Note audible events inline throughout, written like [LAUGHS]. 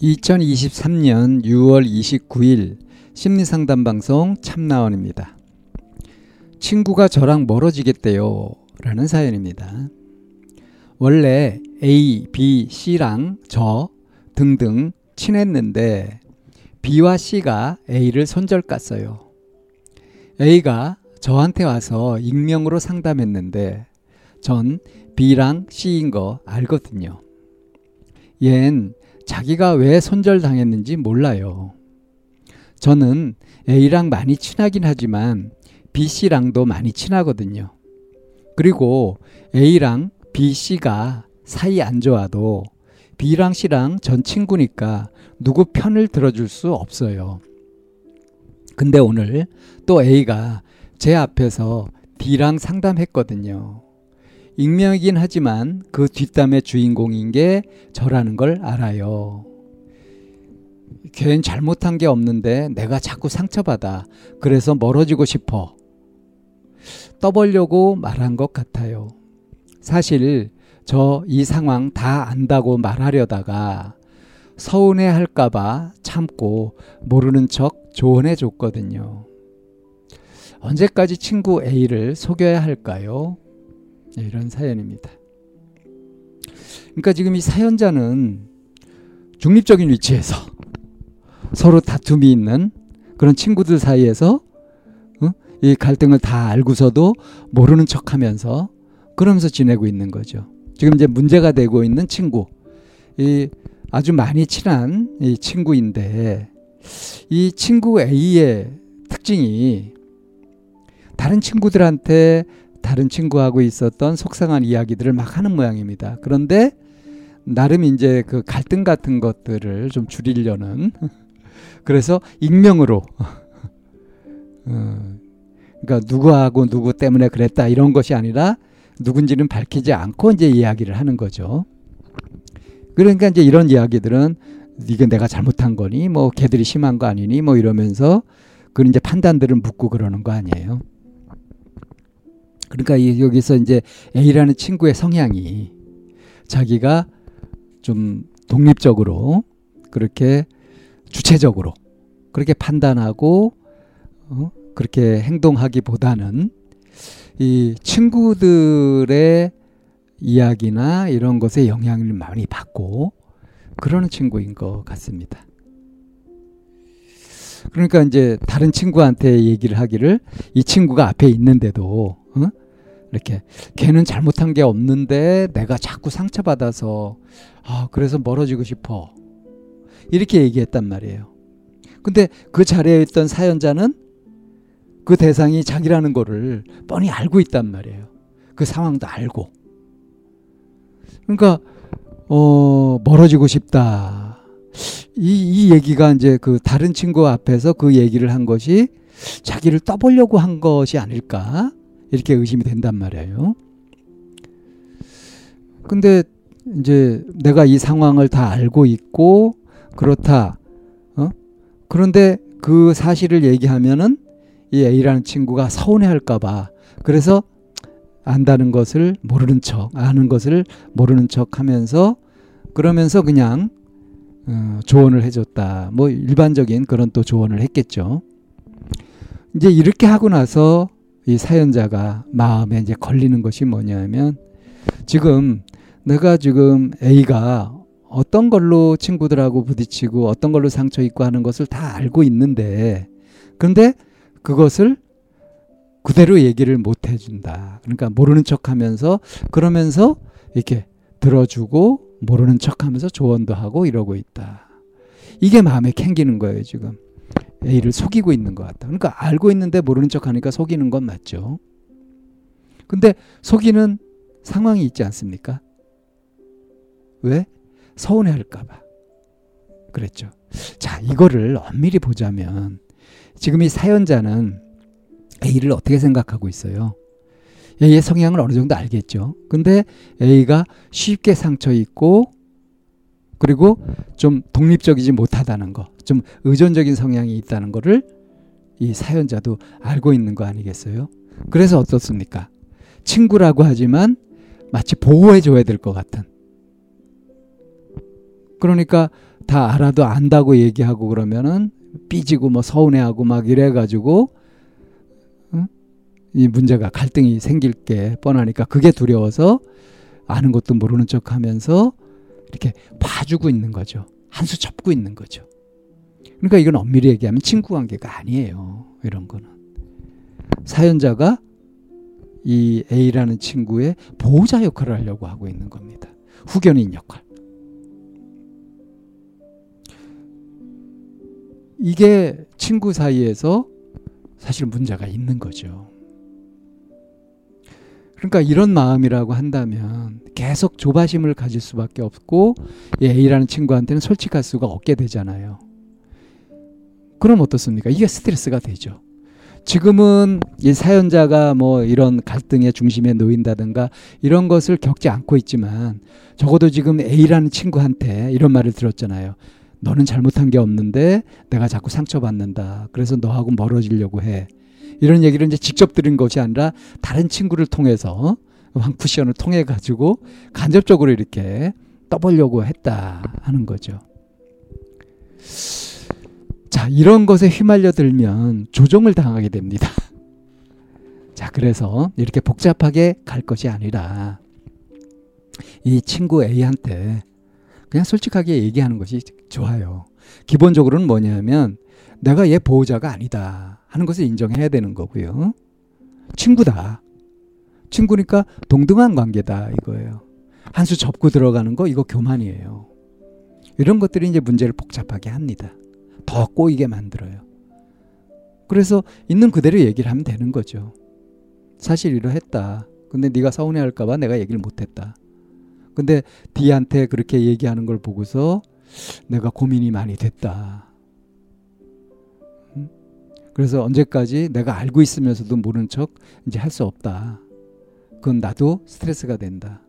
2023년 6월 29일 심리상담 방송 참나원입니다. 친구가 저랑 멀어지겠대요. 라는 사연입니다. 원래 A, B, C랑 저 등등 친했는데 B와 C가 A를 손절 깠어요. A가 저한테 와서 익명으로 상담했는데 전 B랑 C인 거 알거든요. 얜 자기가 왜 손절당했는지 몰라요. 저는 A랑 많이 친하긴 하지만 B, C랑도 많이 친하거든요. 그리고 A랑 B, C가 사이 안 좋아도 B랑 C랑 전 친구니까 누구 편을 들어줄 수 없어요. 근데 오늘 또 A가 제 앞에서 B랑 상담했거든요. 익명이긴 하지만 그 뒷담의 주인공인 게 저라는 걸 알아요. 걔는 잘못한 게 없는데 내가 자꾸 상처받아. 그래서 멀어지고 싶어. 떠보려고 말한 것 같아요. 사실 저 이 상황 다 안다고 말하려다가 서운해 할까봐 참고 모르는 척 조언해 줬거든요. 언제까지 친구 A를 속여야 할까요? 네, 이런 사연입니다. 그러니까 지금 이 사연자는 중립적인 위치에서 서로 다툼이 있는 그런 친구들 사이에서 어? 이 갈등을 다 알고서도 모르는 척 하면서 그러면서 지내고 있는 거죠. 지금 이제 문제가 되고 있는 친구, 이 아주 많이 친한 이 친구인데 이 친구 A의 특징이 다른 친구들한테 다른 친구하고 있었던 속상한 이야기들을 막 하는 모양입니다. 그런데 나름 이제 그 갈등 같은 것들을 좀 줄이려는 [LAUGHS] 그래서 익명으로 [LAUGHS] 어, 그러니까 누구하고 누구 때문에 그랬다 이런 것이 아니라 누군지는 밝히지 않고 이제 이야기를 하는 거죠. 그러니까 이제 이런 이야기들은 이게 내가 잘못한 거니 뭐 걔들이 심한 거 아니니 뭐 이러면서 그 이제 판단들을 묻고 그러는 거 아니에요. 그러니까 여기서 이제 A라는 친구의 성향이 자기가 좀 독립적으로 그렇게 주체적으로 그렇게 판단하고 어? 그렇게 행동하기보다는 이 친구들의 이야기나 이런 것에 영향을 많이 받고 그러는 친구인 것 같습니다. 그러니까 이제 다른 친구한테 얘기를 하기를 이 친구가 앞에 있는데도 어? 이렇게 걔는 잘못한 게 없는데 내가 자꾸 상처받아서 아 그래서 멀어지고 싶어 이렇게 얘기했단 말이에요. 근데 그 자리에 있던 사연자는 그 대상이 자기라는 거를 뻔히 알고 있단 말이에요. 그 상황도 알고. 그러니까 어 멀어지고 싶다. 이, 이 얘기가 이제 그 다른 친구 앞에서 그 얘기를 한 것이 자기를 떠보려고 한 것이 아닐까 이렇게 의심이 된단 말이에요. 근데 이제 내가 이 상황을 다 알고 있고 그렇다. 어? 그런데 그 사실을 얘기하면은 이 A라는 친구가 서운해 할까봐 그래서 안다는 것을 모르는 척, 아는 것을 모르는 척 하면서 그러면서 그냥 어, 조언을 해줬다. 뭐 일반적인 그런 또 조언을 했겠죠. 이제 이렇게 하고 나서 이 사연자가 마음에 이제 걸리는 것이 뭐냐면 지금 내가 지금 A가 어떤 걸로 친구들하고 부딪히고 어떤 걸로 상처 입고 하는 것을 다 알고 있는데 그런데 그것을 그대로 얘기를 못 해준다. 그러니까 모르는 척 하면서 그러면서 이렇게 들어주고 모르는 척 하면서 조언도 하고 이러고 있다. 이게 마음에 캥기는 거예요, 지금. A를 속이고 있는 것 같다. 그러니까 알고 있는데 모르는 척 하니까 속이는 건 맞죠. 근데 속이는 상황이 있지 않습니까? 왜? 서운해 할까봐. 그랬죠. 자, 이거를 엄밀히 보자면 지금 이 사연자는 A를 어떻게 생각하고 있어요? A의 성향을 어느 정도 알겠죠. 근데 A가 쉽게 상처 있고 그리고 좀 독립적이지 못하다는 거, 좀 의존적인 성향이 있다는 거를 이 사연자도 알고 있는 거 아니겠어요? 그래서 어떻습니까? 친구라고 하지만 마치 보호해 줘야 될 것 같은. 그러니까 다 알아도 안다고 얘기하고 그러면은 삐지고 뭐 서운해하고 막 이래가지고 응? 이 문제가 갈등이 생길 게 뻔하니까 그게 두려워서 아는 것도 모르는 척하면서 이렇게 봐주고 있는 거죠. 한 수 접고 있는 거죠. 그러니까 이건 엄밀히 얘기하면 친구 관계가 아니에요. 이런 거는 사연자가 이 A라는 친구의 보호자 역할을 하려고 하고 있는 겁니다. 후견인 역할. 이게 친구 사이에서 사실 문제가 있는 거죠. 그러니까 이런 마음이라고 한다면 계속 조바심을 가질 수밖에 없고 A라는 친구한테는 솔직할 수가 없게 되잖아요. 그럼 어떻습니까? 이게 스트레스가 되죠. 지금은 이 사연자가 뭐 이런 갈등의 중심에 놓인다든가 이런 것을 겪지 않고 있지만 적어도 지금 A라는 친구한테 이런 말을 들었잖아요. 너는 잘못한 게 없는데 내가 자꾸 상처받는다. 그래서 너하고 멀어지려고 해. 이런 얘기를 이제 직접 들은 것이 아니라 다른 친구를 통해서 왕쿠션을 통해 가지고 간접적으로 이렇게 떠보려고 했다 하는 거죠. 자, 이런 것에 휘말려 들면 조종을 당하게 됩니다. [LAUGHS] 자, 그래서 이렇게 복잡하게 갈 것이 아니라 이 친구 A한테 그냥 솔직하게 얘기하는 것이 좋아요. 기본적으로는 뭐냐면 내가 얘 보호자가 아니다 하는 것을 인정해야 되는 거고요. 친구다. 친구니까 동등한 관계다 이거예요. 한 수 접고 들어가는 거 이거 교만이에요. 이런 것들이 이제 문제를 복잡하게 합니다. 더 꼬이게 만들어요. 그래서 있는 그대로 얘기를 하면 되는 거죠. 사실 이러했다. 근데 네가 서운해할까봐 내가 얘기를 못했다. 근데 D한테 그렇게 얘기하는 걸 보고서 내가 고민이 많이 됐다. 그래서 언제까지 내가 알고 있으면서도 모른 척 이제 할 수 없다. 그건 나도 스트레스가 된다.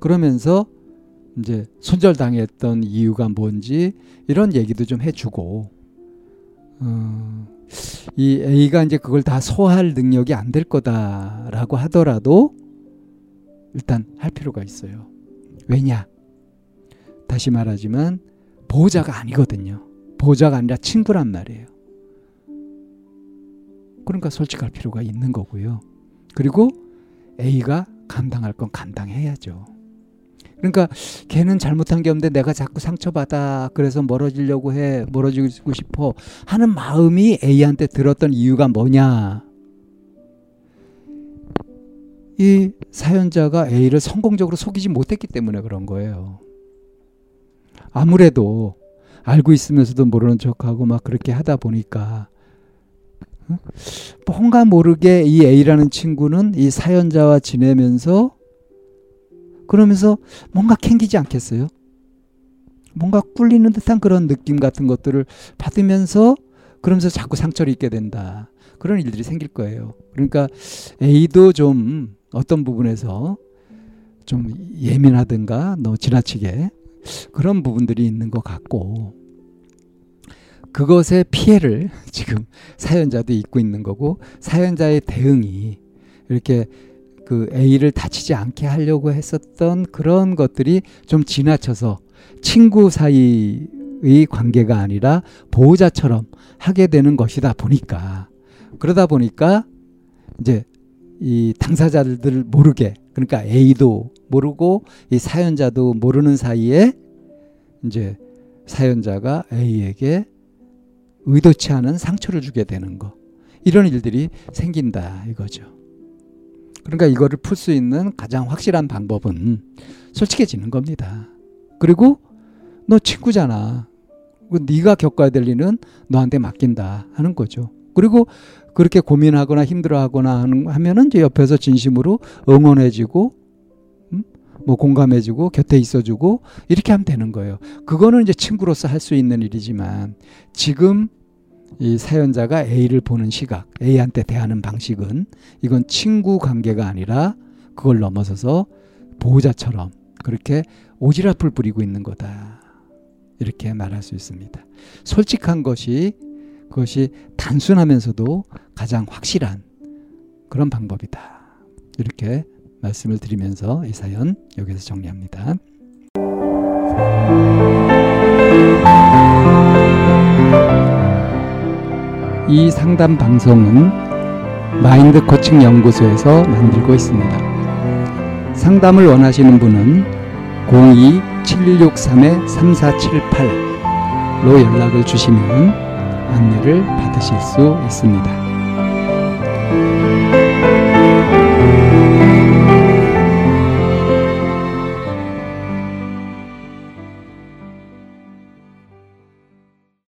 그러면서 이제 손절당했던 이유가 뭔지 이런 얘기도 좀 해주고 어, 이 A가 이제 그걸 다 소화할 능력이 안 될 거다라고 하더라도 일단 할 필요가 있어요. 왜냐? 다시 말하지만 보호자가 아니거든요. 보호자가 아니라 친구란 말이에요. 그러니까 솔직할 필요가 있는 거고요. 그리고 A가 감당할 건 감당해야죠. 그러니까 걔는 잘못한 게 없는데 내가 자꾸 상처받아 그래서 멀어지려고 해 멀어지고 싶어 하는 마음이 A한테 들었던 이유가 뭐냐 이 사연자가 A를 성공적으로 속이지 못했기 때문에 그런 거예요 아무래도 알고 있으면서도 모르는 척하고 막 그렇게 하다 보니까 뭔가 모르게 이 A라는 친구는 이 사연자와 지내면서 그러면서 뭔가 캥기지 않겠어요? 뭔가 꿀리는 듯한 그런 느낌 같은 것들을 받으면서 그러면서 자꾸 상처를 입게 된다. 그런 일들이 생길 거예요. 그러니까 A도 좀 어떤 부분에서 좀 예민하든가 너무 지나치게 그런 부분들이 있는 것 같고 그것의 피해를 [LAUGHS] 지금 사연자도 입고 있는 거고 사연자의 대응이 이렇게 그 A를 다치지 않게 하려고 했었던 그런 것들이 좀 지나쳐서 친구 사이의 관계가 아니라 보호자처럼 하게 되는 것이다 보니까. 그러다 보니까 이제 이 당사자들 모르게 그러니까 A도 모르고 이 사연자도 모르는 사이에 이제 사연자가 A에게 의도치 않은 상처를 주게 되는 거 이런 일들이 생긴다 이거죠. 그러니까 이거를 풀 수 있는 가장 확실한 방법은 솔직해지는 겁니다. 그리고 너 친구잖아. 네가 겪어야 될 일은 너한테 맡긴다 하는 거죠. 그리고 그렇게 고민하거나 힘들어하거나 하면은 이제 옆에서 진심으로 응원해지고 음? 뭐 공감해주고 곁에 있어주고 이렇게 하면 되는 거예요. 그거는 이제 친구로서 할 수 있는 일이지만 지금 이 사연자가 A를 보는 시각, A한테 대하는 방식은 이건 친구 관계가 아니라 그걸 넘어서서 보호자처럼 그렇게 오지랖을 부리고 있는 거다. 이렇게 말할 수 있습니다. 솔직한 것이 그것이 단순하면서도 가장 확실한 그런 방법이다. 이렇게 말씀을 드리면서 이 사연 여기서 정리합니다. 이 상담 방송은 마인드 코칭 연구소에서 만들고 있습니다. 상담을 원하시는 분은 02-763-3478로 연락을 주시면 안내를 받으실 수 있습니다.